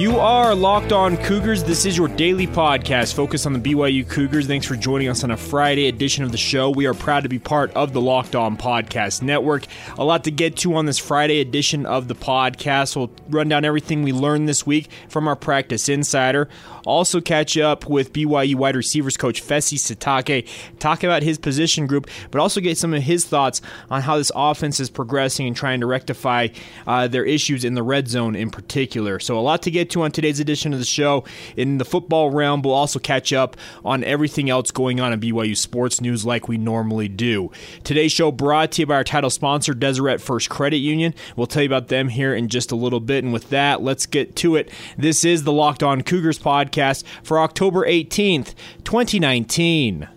You are Locked On Cougars. This is your daily podcast focused on the BYU Cougars. Thanks for joining us on a Friday edition of the show. We are proud to be part of the Locked On Podcast Network. A lot to get to on this Friday edition of the podcast. We'll run down everything we learned this week from our practice insider. Also, catch up with BYU wide receivers coach Fesi Sitake, talk about his position group, but also get some of his thoughts on how this offense is progressing and trying to rectify uh, their issues in the red zone in particular. So, a lot to get to on today's edition of the show. In the football realm, we'll also catch up on everything else going on in BYU sports news like we normally do. Today's show brought to you by our title sponsor, Deseret First Credit Union. We'll tell you about them here in just a little bit. And with that, let's get to it. This is the Locked On Cougars podcast for October 18th, 2019.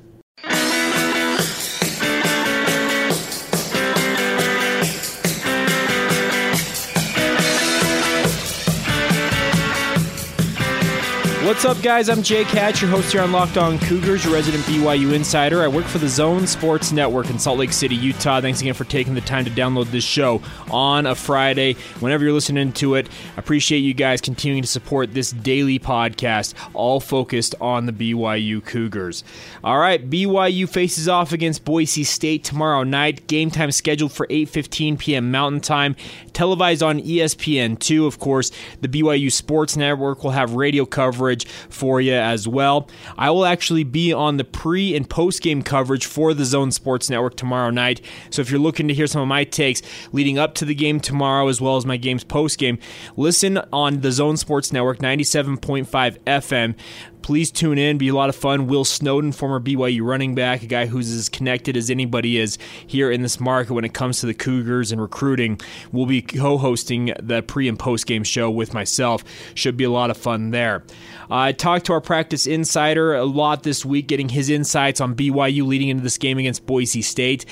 What's up, guys? I'm Jake Hatch, your host here on Locked On Cougars, your resident BYU insider. I work for the Zone Sports Network in Salt Lake City, Utah. Thanks again for taking the time to download this show on a Friday. Whenever you're listening to it, I appreciate you guys continuing to support this daily podcast, all focused on the BYU Cougars. All right, BYU faces off against Boise State tomorrow night. Game time scheduled for 8:15 p.m. Mountain Time, televised on ESPN2. Of course, the BYU Sports Network will have radio coverage for you as well. I will actually be on the pre and post game coverage for the Zone Sports Network tomorrow night. So if you're looking to hear some of my takes leading up to the game tomorrow, as well as my game's post game, listen on the Zone Sports Network 97.5 FM please tune in. Be a lot of fun. Will Snowden, former BYU running back, a guy who's as connected as anybody is here in this market when it comes to the Cougars and recruiting, will be co-hosting the pre and post game show with myself. Should be a lot of fun there. I talked to our practice insider a lot this week, getting his insights on BYU leading into this game against Boise State.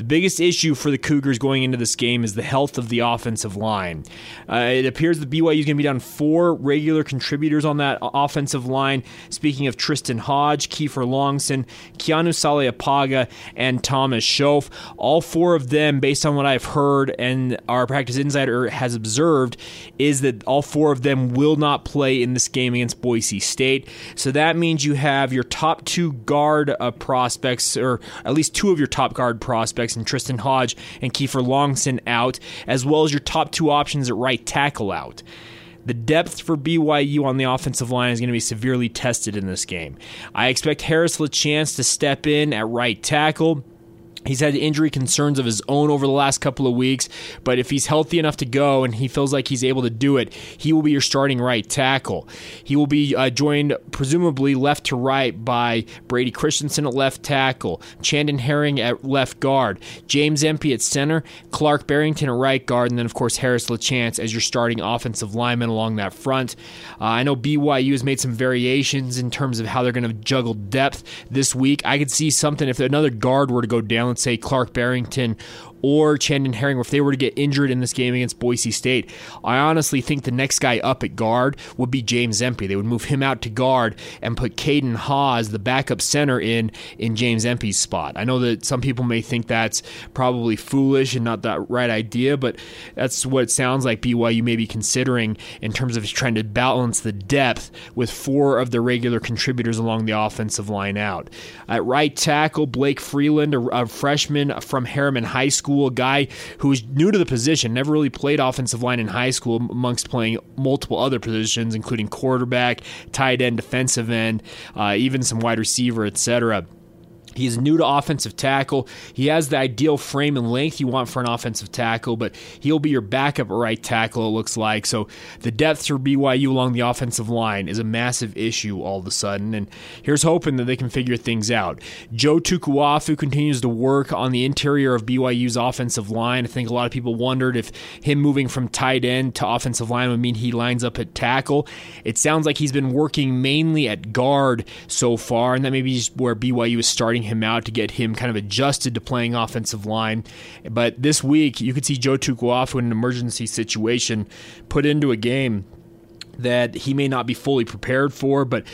The biggest issue for the Cougars going into this game is the health of the offensive line. Uh, it appears that BYU is going to be down four regular contributors on that offensive line. Speaking of Tristan Hodge, Kiefer Longson, Keanu Saleapaga, and Thomas Shoaf. All four of them, based on what I've heard and our practice insider has observed, is that all four of them will not play in this game against Boise State. So that means you have your top two guard uh, prospects, or at least two of your top guard prospects and Tristan Hodge and Kiefer Longson out, as well as your top two options at right tackle out. The depth for BYU on the offensive line is going to be severely tested in this game. I expect Harris LaChance to step in at right tackle. He's had injury concerns of his own over the last couple of weeks, but if he's healthy enough to go and he feels like he's able to do it, he will be your starting right tackle. He will be uh, joined, presumably left to right, by Brady Christensen at left tackle, Chandon Herring at left guard, James Empey at center, Clark Barrington at right guard, and then, of course, Harris LaChance as your starting offensive lineman along that front. Uh, I know BYU has made some variations in terms of how they're going to juggle depth this week. I could see something if another guard were to go down let's say Clark Barrington or Chandon Herring, if they were to get injured in this game against Boise State, I honestly think the next guy up at guard would be James Empey. They would move him out to guard and put Caden Haws, the backup center, in in James Empey's spot. I know that some people may think that's probably foolish and not the right idea, but that's what it sounds like BYU may be considering in terms of trying to balance the depth with four of the regular contributors along the offensive line out. At right tackle, Blake Freeland, a, a freshman from Herriman High School school, a guy who was new to the position, never really played offensive line in high school, amongst playing multiple other positions, including quarterback, tight end, defensive end, uh, even some wide receiver, etc. He is new to offensive tackle. He has the ideal frame and length you want for an offensive tackle, but he'll be your backup right tackle, it looks like. So the depth for BYU along the offensive line is a massive issue all of a sudden. And here's hoping that they can figure things out. Joe Tukuafu continues to work on the interior of BYU's offensive line. I think a lot of people wondered if him moving from tight end to offensive line would mean he lines up at tackle. It sounds like he's been working mainly at guard so far, and that may be where BYU is starting him out to get him kind of adjusted to playing offensive line. But this week, you could see Joe Tukuafu in an emergency situation put into a game that he may not be fully prepared for, but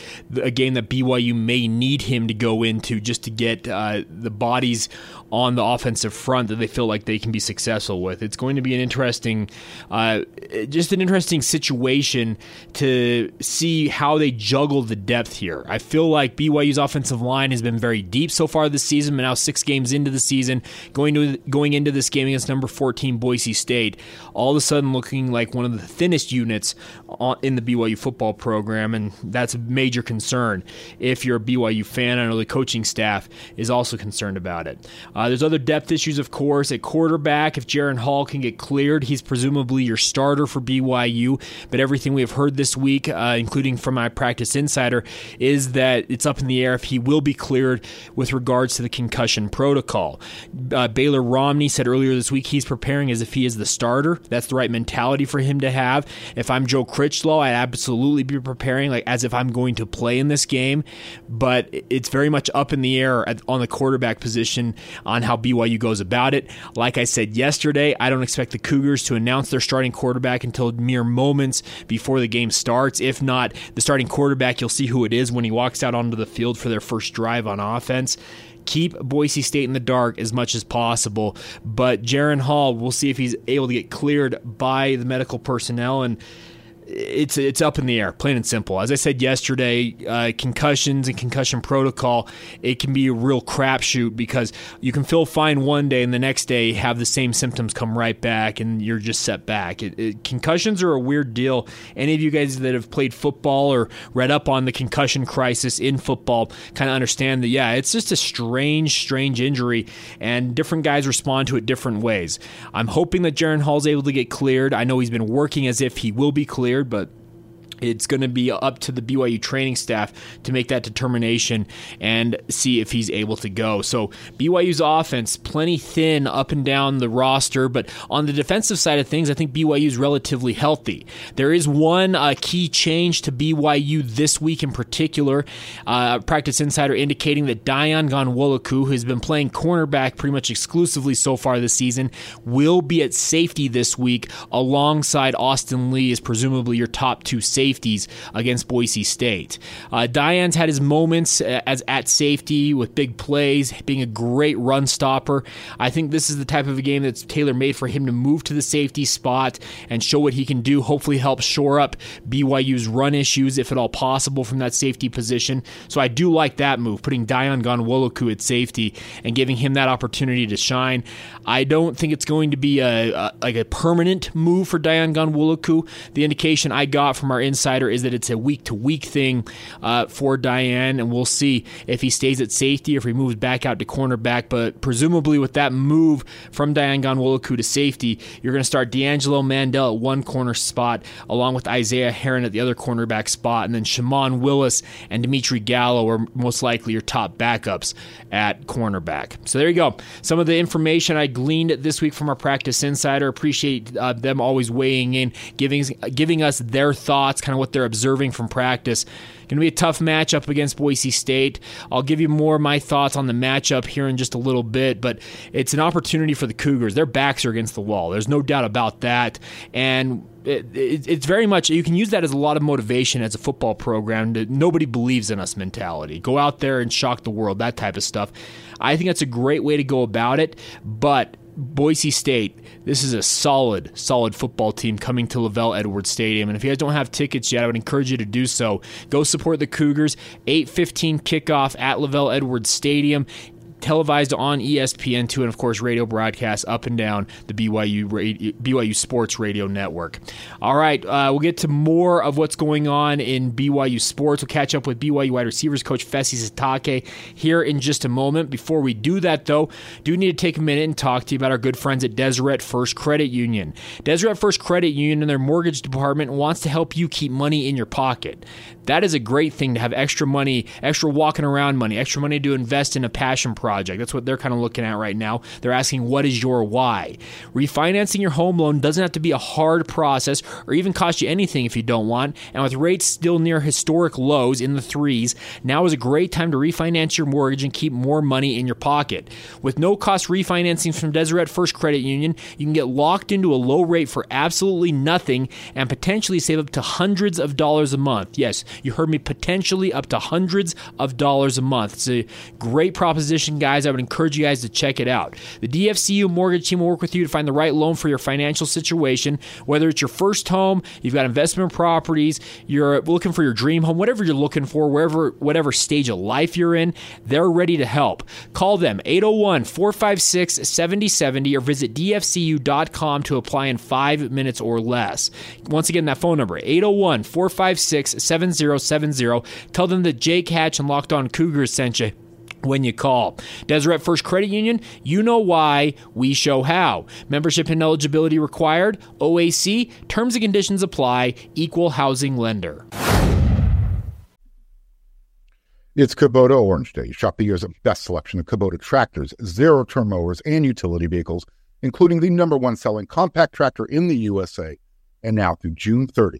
a game that BYU may need him to go into just to get uh, the bodies on the offensive front that they feel like they can be successful with. It's going to be an interesting, uh, just an interesting situation to see how they juggle the depth here. I feel like BYU's offensive line has been very deep so far this season, but now six games into the season, going to going into this game against number 14 Boise State, all of a sudden looking like one of the thinnest units in the BYU football program, and that's a major concern. If you're a BYU fan, I know the coaching staff is also concerned about it. Uh, there's other depth issues, of course. At quarterback, if Jaren Hall can get cleared, he's presumably your starter for BYU. But everything we have heard this week, uh, including from my practice insider, is that it's up in the air if he will be cleared with regards to the concussion protocol. Uh, Baylor Romney said earlier this week he's preparing as if he is the starter. That's the right mentality for him to have. If I'm Joe Critchlow, I'd absolutely be preparing like as if I'm going to play in this game. But it's very much up in the air at, on the quarterback position on how BYU goes about it. Like I said yesterday, I don't expect the Cougars to announce their starting quarterback until mere moments before the game starts. If not, the starting quarterback, you'll see who it is when he walks out onto the field for their first drive on offense keep Boise State in the dark as much as possible. But Jaren Hall, we'll see if he's able to get cleared by the medical personnel and it's it's up in the air, plain and simple. As I said yesterday, uh, concussions and concussion protocol, it can be a real crapshoot because you can feel fine one day and the next day have the same symptoms come right back and you're just set back. It, it, concussions are a weird deal. Any of you guys that have played football or read up on the concussion crisis in football kind of understand that, yeah, it's just a strange, strange injury and different guys respond to it different ways. I'm hoping that Jaren Hall's able to get cleared. I know he's been working as if he will be cleared but it's going to be up to the BYU training staff to make that determination and see if he's able to go. So BYU's offense plenty thin up and down the roster, but on the defensive side of things, I think BYU is relatively healthy. There is one uh, key change to BYU this week in particular. Uh, Practice Insider indicating that Dayan Ghanwoloku, who has been playing cornerback pretty much exclusively so far this season, will be at safety this week alongside Austin Lee as presumably your top two safeties safeties against Boise State. Uh, Dayan's had his moments uh, as at safety with big plays, being a great run stopper. I think this is the type of a game that's tailor made for him to move to the safety spot and show what he can do. Hopefully, help shore up BYU's run issues if at all possible from that safety position. So I do like that move, putting Dayan Ghanwoloku at safety and giving him that opportunity to shine. I don't think it's going to be a, a like a permanent move for Dayan Ghanwoloku. The indication I got from our insider is that it's a week to week thing uh, for Dayan, and we'll see if he stays at safety or if he moves back out to cornerback. But presumably, with that move from Dayan Ghanwoloku to safety, you're going to start D'Angelo Mandell at one corner spot, along with Isaiah Herron at the other cornerback spot, and then Shamon Willis and Dimitri Gallo are most likely your top backups at cornerback. So there you go. Some of the information I gleaned this week from our practice insider. Appreciate uh, them always weighing in, giving giving us their thoughts kind of what they're observing from practice. Going to be a tough matchup against Boise State. I'll give you more of my thoughts on the matchup here in just a little bit, but it's an opportunity for the Cougars. Their backs are against the wall. There's no doubt about that. And it, it, it's very much you can use that as a lot of motivation as a football program to nobody believes in us mentality go out there and shock the world that type of stuff i think that's a great way to go about it but Boise State, this is a solid, solid football team coming to LaVell Edwards Stadium. And if you guys don't have tickets yet, I would encourage you to do so. Go support the Cougars. 8:15 kickoff at LaVell Edwards Stadium televised on ESPN2 and, of course, radio broadcasts up and down the BYU, BYU Sports Radio Network. All right, uh, we'll get to more of what's going on in BYU sports. We'll catch up with BYU wide receivers coach Fesi Sitake here in just a moment. Before we do that, though, do need to take a minute and talk to you about our good friends at Deseret First Credit Union. Deseret First Credit Union and their mortgage department wants to help you keep money in your pocket. That is a great thing to have extra money, extra walking around money, extra money to invest in a passion project. That's what they're kind of looking at right now. They're asking, what is your why? Refinancing your home loan doesn't have to be a hard process or even cost you anything if you don't want. And with rates still near historic lows in the threes, now is a great time to refinance your mortgage and keep more money in your pocket. With no cost refinancing from Deseret First Credit Union, you can get locked into a low rate for absolutely nothing and potentially save up to hundreds of dollars a month. Yes, you heard me potentially up to hundreds of dollars a month. It's a great proposition, guys. I would encourage you guys to check it out. The DFCU mortgage team will work with you to find the right loan for your financial situation, whether it's your first home, you've got investment properties, you're looking for your dream home, whatever you're looking for, wherever whatever stage of life you're in, they're ready to help. Call them 801 456 7070 or visit dfcu.com to apply in five minutes or less. Once again, that phone number 801 456 7070. Tell them that Jake Hatch and Locked On Cougars sent you when you call. Deseret First Credit Union, you know why, we show how. Membership and eligibility required, OAC, terms and conditions apply, equal housing lender. It's Kubota Orange Day. Shop the year's best selection of Kubota tractors, zero turn mowers, and utility vehicles, including the number one selling compact tractor in the USA. And now through June 30,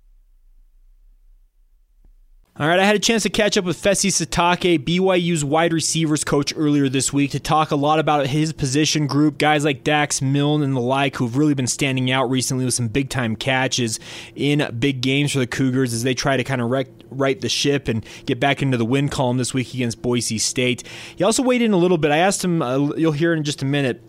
All right, I had a chance to catch up with Fesi Sitake, BYU's wide receivers coach, earlier this week to talk a lot about his position group, guys like Dax Milne and the like, who've really been standing out recently with some big time catches in big games for the Cougars as they try to kind of wreck, right the ship and get back into the win column this week against Boise State. He also weighed in a little bit. I asked him, uh, you'll hear in just a minute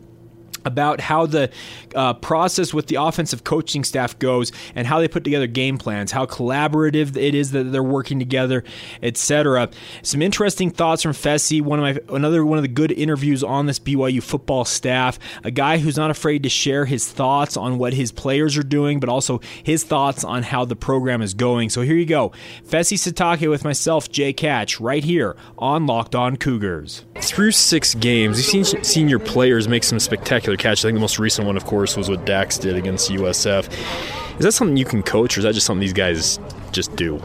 about how the uh, process with the offensive coaching staff goes and how they put together game plans, how collaborative it is that they're working together, etc. Some interesting thoughts from Fesi. One of my another one of the good interviews on this BYU football staff. A guy who's not afraid to share his thoughts on what his players are doing, but also his thoughts on how the program is going. So here you go, Fesi Sitake with myself, Jake Hatch, right here on Locked On Cougars. Through six games, you've seen your players make some spectacular catch. I think the most recent one, of course, was what Dax did against USF. Is that something you can coach, or is that just something these guys just do?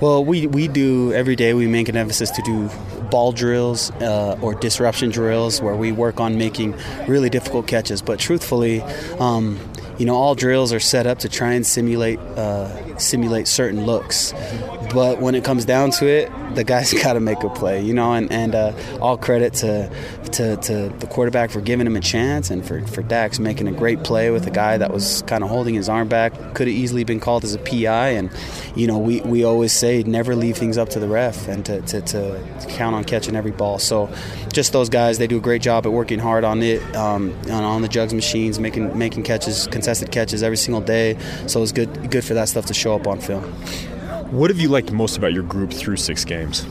Well, we, we do every day. We make an emphasis to do ball drills uh, or disruption drills where we work on making really difficult catches. But truthfully, um, you know, all drills are set up to try and simulate uh, simulate certain looks. But when it comes down to it, the guys got to make a play, you know. And, and uh, all credit to, to, to the quarterback for giving him a chance, and for for Dax making a great play with a guy that was kind of holding his arm back. Could have easily been called as a PI. And you know, we, we always say never leave things up to the ref, and to, to, to count on catching every ball. So just those guys, they do a great job at working hard on it, um, on, on the jugs machines, making making catches, contested catches every single day. So it's good good for that stuff to show up on film. What have you liked most about your group through six games?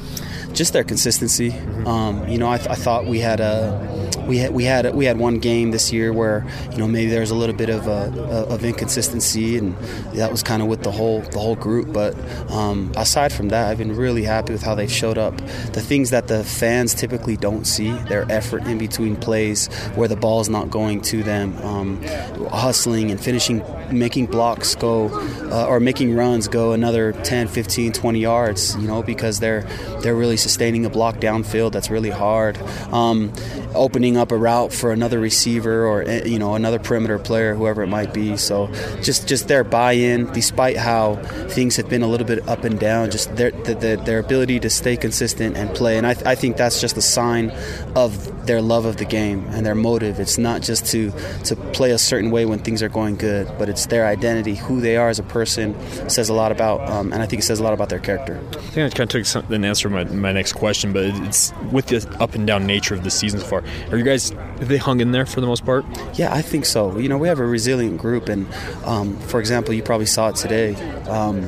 Just their consistency. Um, you know, I, th- I, thought we had a we had we had we had one game this year where you know maybe there was a little bit of a, of inconsistency, and that was kind of with the whole the whole group. But um, aside from that, I've been really happy with how they've showed up. The things that the fans typically don't see, their effort in between plays where the ball is not going to them, um, hustling and finishing, making blocks go uh, or making runs go another 10, 15, 20 yards. You know because they're they're really sustaining a block downfield that's really hard. Um, opening up a route for another receiver or eh, you know another perimeter player, whoever it might be. So just just their buy-in, despite how things have been a little bit up and down, just their their, their ability to stay consistent and play. And I, I think that's just a sign of their love of the game and their motive. It's not just to to play a certain way when things are going good, but it's their identity, who they are as a person. Says a lot about, um, and I think it says a lot about their character. I think I kind of took some, an answer my, my next question, but it's with the up and down nature of the season so far. Are you guys have they hung in there for the most part? Yeah, I think so. You know, we have a resilient group, and um, for example, you probably saw it today. Um,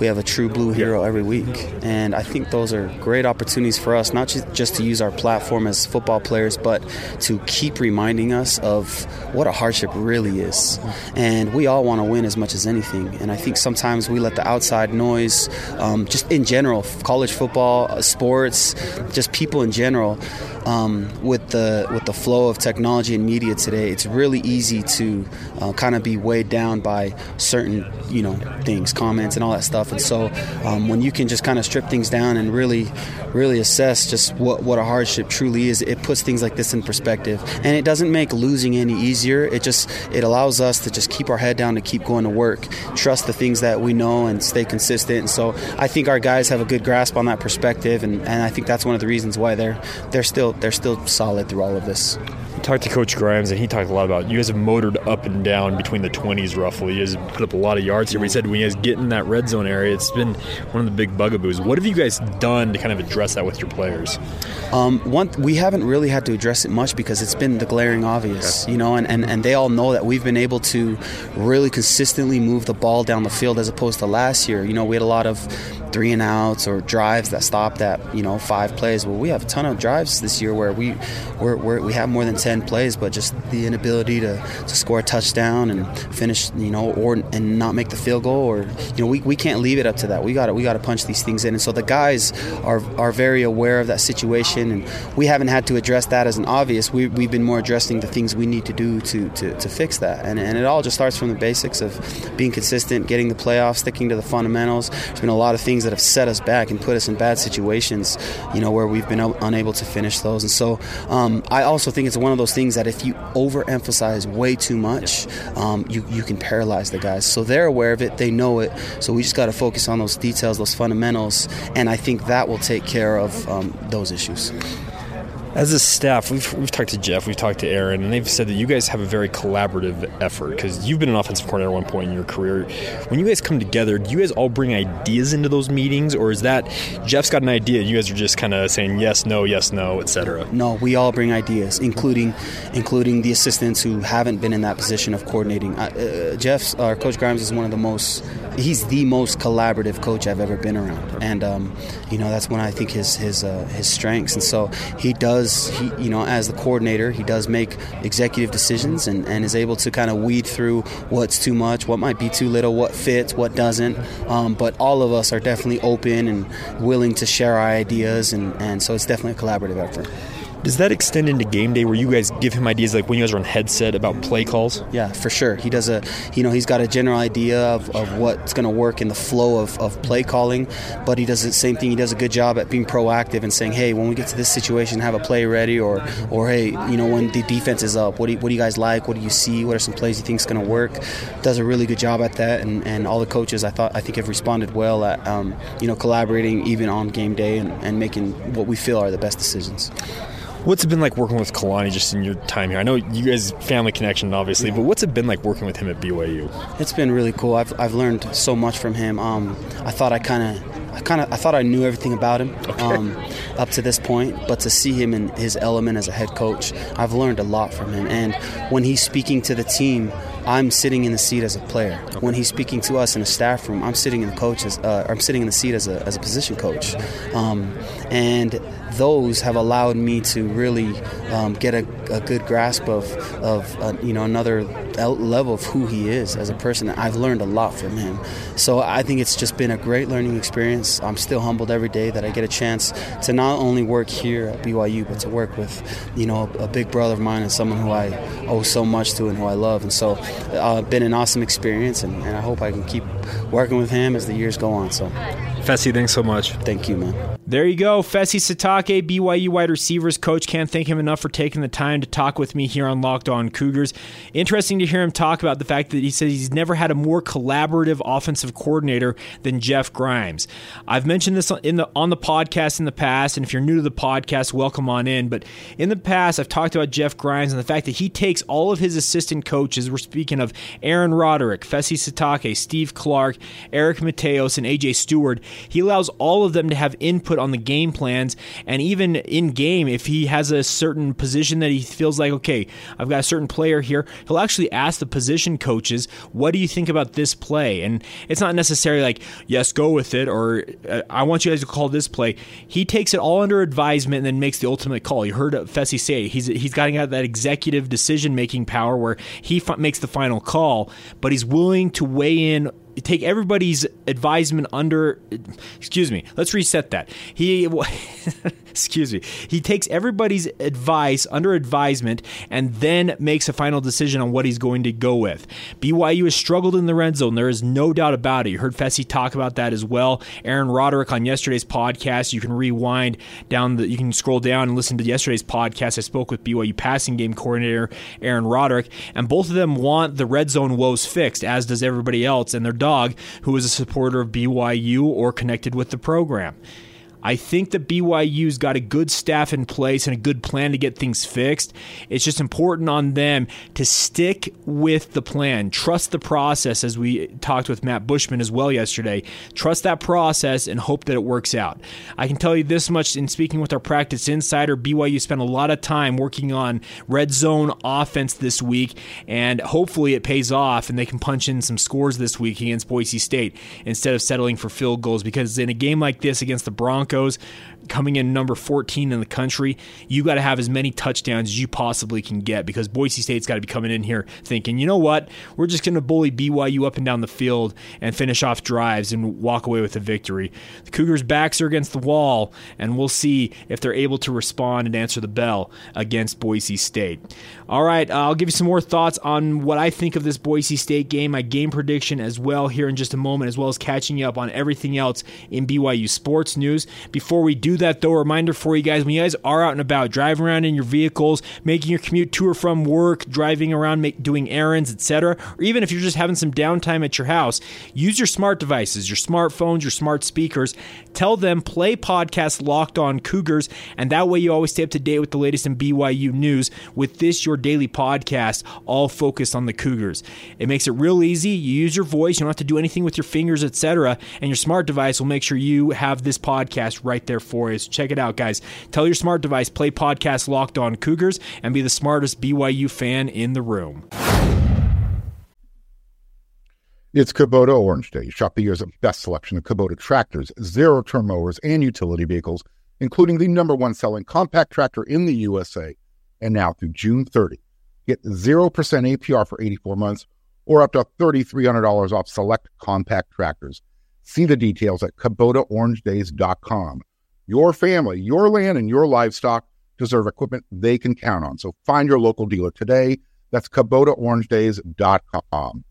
we have a true blue hero every week. And I think those are great opportunities for us, not just to use our platform as football players, but to keep reminding us of what a hardship really is. And we all want to win as much as anything. And I think sometimes we let the outside noise, um, just in general, college football, uh, sports, just people in general, um, with the with the flow of technology and media today, it's really easy to uh, kind of be weighed down by certain you know things, comments, and all that stuff. And so um, when you can just kind of strip things down and really really assess just what what a hardship truly is, it puts things like this in perspective. And it doesn't make losing any easier. It just it allows us to just keep our head down to keep going to work, trust the things that we know, and stay consistent. And so I think our guys have a good grasp on that perspective, and, and I think that's one of the reasons why they're they're still they're still solid through all of this. Talked to Coach Grimes, and he talked a lot about you guys have motored up and down between the 20s roughly. You guys put up a lot of yards here. He said when you guys get in that red zone area, it's been one of the big bugaboos. What have you guys done to kind of address that with your players? Um, one, we haven't really had to address it much because it's been the glaring obvious, you know, and, and, and they all know that we've been able to really consistently move the ball down the field as opposed to last year. You know, we had a lot of three and outs or drives that stopped at you know five plays. Well, we have a ton of drives this year where we we're, we're, we have more than ten plays, but just the inability to, to score a touchdown and finish you know or and not make the field goal or you know we, we can't leave it up to that. We got to we got to punch these things in, and so the guys are are very aware of that situation, and we haven't had to address that as an obvious. We we've been more addressing the things we need to do to to, to fix that, and and it all just starts from the basics of being consistent, getting the playoffs, sticking to the fundamentals. There's been a lot of things that have set us back and put us in bad situations, you know, where we've been unable to finish those. And so um, I also think it's one of those things that if you overemphasize way too much, um, you, you can paralyze the guys. So they're aware of it, they know it. So we just got to focus on those details, those fundamentals, and I think that will take care of um, those issues. As a staff, we've, we've talked to Jeff, we've talked to Aaron, and they've said that you guys have a very collaborative effort because you've been an offensive coordinator at one point in your career. When you guys come together, do you guys all bring ideas into those meetings, or is that Jeff's got an idea, you guys are just kind of saying yes, no, yes, no, etc.? No, we all bring ideas, including including the assistants who haven't been in that position of coordinating. Uh, Jeff's, our Coach Grimes, is one of the most he's the most collaborative coach I've ever been around, and um, you know that's when I think his his uh, his strengths. And so he does, he you know, as the coordinator, he does make executive decisions and, and is able to kind of weed through what's too much, what might be too little, what fits, what doesn't. Um, but all of us are definitely open and willing to share our ideas, and, and so it's definitely a collaborative effort. Does that extend into game day where you guys give him ideas like when you guys are on headset about play calls? Yeah, for sure. He does a, you know, he's got a general idea of, of what's going to work in the flow of, of play calling, but he does the same thing. He does a good job at being proactive and saying, hey, when we get to this situation, have a play ready, or, or hey, you know, when the defense is up, what do you, what do you guys like? What do you see? What are some plays you think is going to work? Does a really good job at that, and, and all the coaches I thought I think have responded well at, um, you know, collaborating even on game day and, and making what we feel are the best decisions. What's it been like working with Kalani just in your time here? I know you guys family connection, obviously, yeah. but what's it been like working with him at BYU? It's been really cool. I've, I've learned so much from him. Um, I thought I kind of I kind of I thought I knew everything about him okay. um, up to this point, but to see him in his element as a head coach, I've learned a lot from him. And when he's speaking to the team, I'm sitting in the seat as a player. Okay. When he's speaking to us in the staff room, I'm sitting in the coach as, uh, I'm sitting in the seat as a, as a position coach. Um, and those have allowed me to really um, get a, a, good grasp of, of uh, you know another level of who he is as a person. I've learned a lot from him. So I think it's just been a great learning experience. I'm still humbled every day that I get a chance to not only work here at BYU, but to work with you know a, a big brother of mine and someone who I owe so much to and who I love. And so uh, been an awesome experience, and, and I hope I can keep working with him as the years go on. So, Fesi, thanks so much. Thank you, man. There you go. Fesi Sitake, BYU wide receivers coach. Can't thank him enough for taking the time to talk with me here on Locked On Cougars. Interesting to hear him talk about the fact that he says he's never had a more collaborative offensive coordinator than Jeff Grimes. I've mentioned this in the on the podcast in the past, and if you're new to the podcast, welcome on in. But in the past, I've talked about Jeff Grimes and the fact that he takes all of his assistant coaches. We're speaking of Aaron Roderick, Fesi Sitake, Steve Clark Clark, Eric Mateos, and AJ Steward. He allows all of them to have input on the game plans, and even in game, if he has a certain position that he feels like, okay, I've got a certain player here, he'll actually ask the position coaches, what do you think about this play? And it's not necessarily like, yes, go with it, or uh, I want you guys to call this play. He takes it all under advisement and then makes the ultimate call. You heard Fesi say he's he's got that executive decision making power where he f- makes the final call, but he's willing to weigh in take everybody's advisement under excuse me let's reset that. He excuse me he takes everybody's advice under advisement and then makes a final decision on what he's going to go with. BYU has struggled in the red zone. There is no doubt about it. You heard Fesi talk about that as well. Aaron Roderick on yesterday's podcast. You can rewind down the you can scroll down and listen to yesterday's podcast. I spoke with BYU passing game coordinator Aaron Roderick and both of them want the red zone woes fixed as does everybody else and they're dog who is a supporter of BYU or connected with the program. I think that BYU's got a good staff in place and a good plan to get things fixed. It's just important on them to stick with the plan, trust the process, as we talked with Matt Bushman as well yesterday. Trust that process and hope that it works out. I can tell you this much in speaking with our practice insider BYU spent a lot of time working on red zone offense this week, and hopefully it pays off and they can punch in some scores this week against Boise State instead of settling for field goals because in a game like this against the Broncos, Broncos coming in number 14 in the country, you got to have as many touchdowns as you possibly can get because Boise State's got to be coming in here thinking, you know what, we're just going to bully BYU up and down the field and finish off drives and walk away with a victory. The Cougars' backs are against the wall, and we'll see if they're able to respond and answer the bell against Boise State. All right, uh, I'll give you some more thoughts on what I think of this Boise State game, my game prediction as well here in just a moment, as well as catching you up on everything else in BYU sports news. Before we do that, though, a reminder for you guys when you guys are out and about, driving around in your vehicles, making your commute to or from work, driving around, make, doing errands, etc., or even if you're just having some downtime at your house, use your smart devices, your smartphones, your smart speakers. Tell them play podcast Locked On Cougars, and that way you always stay up to date with the latest in BYU news with this, your daily podcast, all focused on the Cougars. It makes it real easy. You use your voice, you don't have to do anything with your fingers, etc., and your smart device will make sure you have this podcast right there for So check it out, guys. Tell your smart device, play podcast Locked On Cougars, and be the smartest BYU fan in the room. It's Kubota Orange Day. Shop the year's best selection of Kubota tractors, zero turn mowers, and utility vehicles, including the number one selling compact tractor in the USA. And now through June 30, get 0% APR for 84 months or up to $3,300 off select compact tractors. See the details at KubotaOrangeDays.com. Your family, your land, and your livestock deserve equipment they can count on. So find your local dealer today. That's KubotaOrangeDays.com.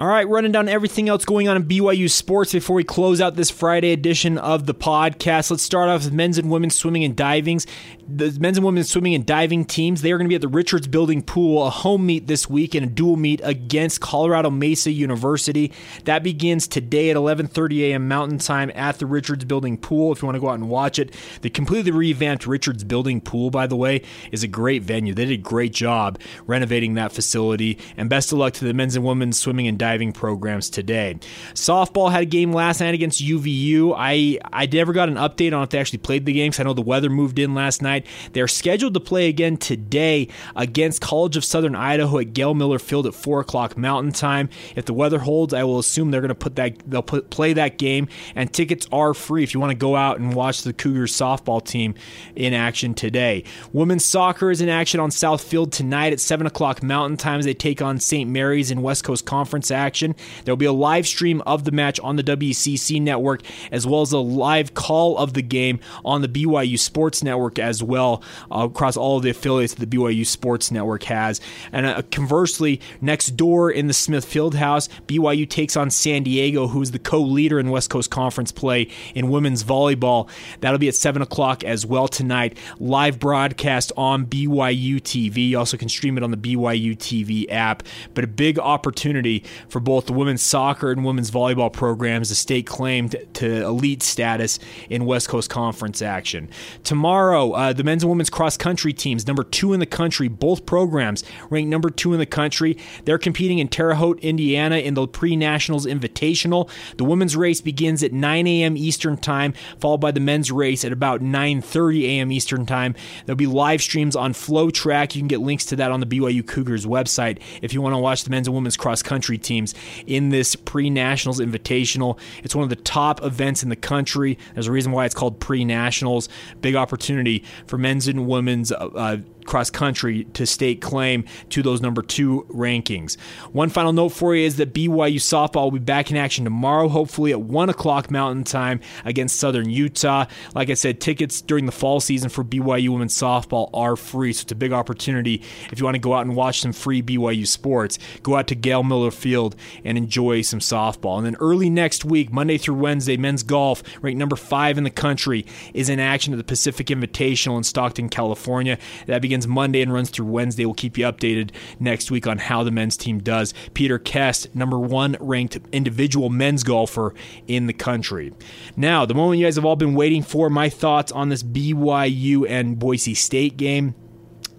All right, running down everything else going on in BYU sports before we close out this Friday edition of the podcast. Let's start off with men's and women's swimming and divings. The men's and women's swimming and diving teams, they are going to be at the Richards Building Pool, a home meet this week and a dual meet against Colorado Mesa University. That begins today at 11:30 a.m. Mountain Time at the Richards Building Pool. If you want to go out and watch it, the completely revamped Richards Building Pool, by the way, is a great venue. They did a great job renovating that facility. And best of luck to the men's and women's swimming and diving diving programs today. Softball had a game last night against UVU. I I never got an update on if they actually played the game because I know the weather moved in last night. They're scheduled to play again today against College of Southern Idaho at Gail Miller Field at four o'clock Mountain Time. If the weather holds, I will assume they're going to put that they'll put, play that game, and tickets are free if you want to go out and watch the Cougars softball team in action today. Women's soccer is in action on South Field tonight at seven o'clock Mountain Time as they take on St. Mary's in West Coast Conference action. There will be a live stream of the match on the WCC network, as well as a live call of the game on the BYU Sports Network as well, uh, across all of the affiliates that the BYU Sports Network has. And uh, conversely, next door in the Smith Fieldhouse, BYU takes on San Diego, who is the co-leader in West Coast Conference play in women's volleyball. That'll be at seven o'clock as well tonight. Live broadcast on BYU TV. You also can stream it on the BYU TV app. But a big opportunity for both the women's soccer and women's volleyball programs The state claimed to elite status in West Coast Conference action. Tomorrow, uh, the men's and women's cross country teams, number two in the country, both programs ranked number two in the country. They're competing in Terre Haute, Indiana in the pre nationals invitational. The women's race begins at 9 a.m. Eastern Time, followed by the men's race at about 9:30 a.m. Eastern Time. There'll be live streams on FloTrack. You can get links to that on the BYU Cougars website if you want to watch the men's and women's cross country teams in this pre nationals invitational. It's one of the top events in the country. There's a reason why it's called pre nationals. Big opportunity for men's and women's. Uh, cross country to stake claim to those number two rankings. One final note for you is that BYU softball will be back in action tomorrow, hopefully at 1 o'clock Mountain Time against Southern Utah. Like I said, tickets during the fall season for BYU women's softball are free, so it's a big opportunity if you want to go out and watch some free BYU sports. Go out to Gail Miller Field and enjoy some softball. And then early next week, Monday through Wednesday, men's golf, ranked number five in the country, is in action at the Pacific Invitational in Stockton, California. That begins begins Monday and runs through Wednesday. We'll keep you updated next week on how the men's team does. Peter Kuest, number one ranked individual men's golfer in the country. Now, the moment you guys have all been waiting for, my thoughts on this BYU and Boise State game.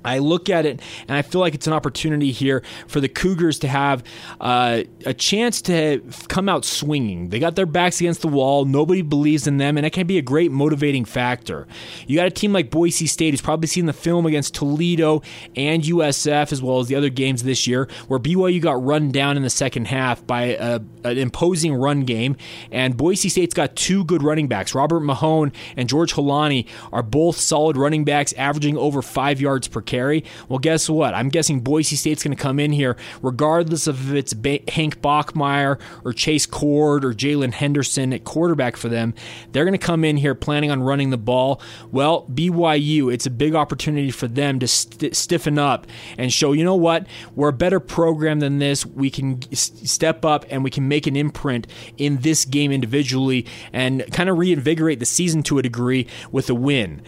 I look at it and I feel like it's an opportunity here for the Cougars to have uh, a chance to come out swinging. They got their backs against the wall. Nobody believes in them, and it can be a great motivating factor. You got a team like Boise State who's probably seen the film against Toledo and USF as well as the other games this year, where BYU got run down in the second half by a, an imposing run game, and Boise State's got two good running backs. Robert Mahone and George Holani are both solid running backs, averaging over five yards per carry. Well, guess what? I'm guessing Boise State's going to come in here, regardless of if it's ba- Hank Bachmeier or Chase Cord or Jaylon Henderson at quarterback for them. They're going to come in here planning on running the ball. Well, BYU, it's a big opportunity for them to st- stiffen up and show, you know what? We're a better program than this. We can step up and we can make an imprint in this game individually and kind of reinvigorate the season to a degree with a win.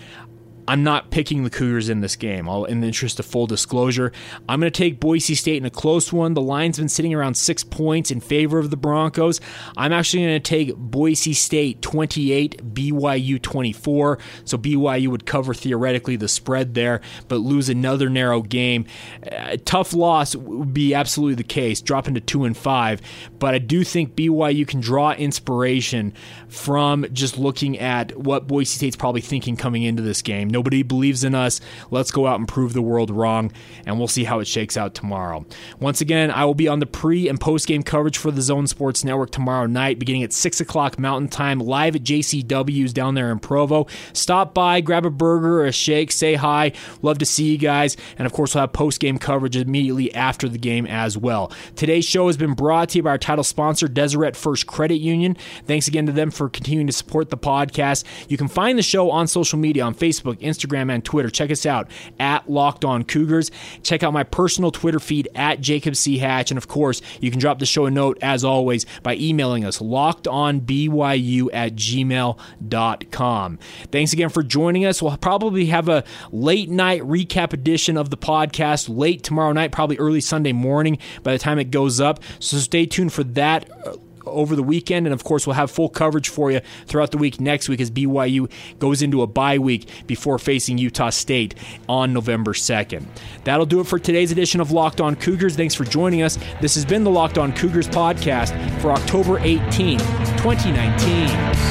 I'm not picking the Cougars in this game. I'll, in the interest of full disclosure, I'm going to take Boise State in a close one. The line's been sitting around six points in favor of the Broncos. I'm actually going to take Boise State 28, BYU 24. So BYU would cover theoretically the spread there, but lose another narrow game. A tough loss would be absolutely the case, dropping to two and five. But I do think BYU can draw inspiration from just looking at what Boise State's probably thinking coming into this game. Nobody believes in us. Let's go out and prove the world wrong, and we'll see how it shakes out tomorrow. Once again, I will be on the pre and post game coverage for the Zone Sports Network tomorrow night, beginning at 6 o'clock Mountain Time, live at JCW's down there in Provo. Stop by, grab a burger or a shake, say hi. Love to see you guys. And of course, we'll have post game coverage immediately after the game as well. Today's show has been brought to you by our title sponsor, Deseret First Credit Union. Thanks again to them for continuing to support the podcast. You can find the show on social media on Facebook, Instagram, and Twitter. Check us out at Locked On Cougars. Check out my personal Twitter feed at Jacob C. Hatch. And of course, you can drop the show a note as always by emailing us lockedonbyu at gmail.com. Thanks again for joining us. We'll probably have a late night recap edition of the podcast late tomorrow night, probably early Sunday morning by the time it goes up. So stay tuned for that uh, over the weekend. And of course, we'll have full coverage for you throughout the week next week as BYU goes into a bye week before facing Utah State on November 2nd. That'll do it for today's edition of Locked On Cougars. Thanks for joining us. This has been the Locked On Cougars podcast for October 18, 2019.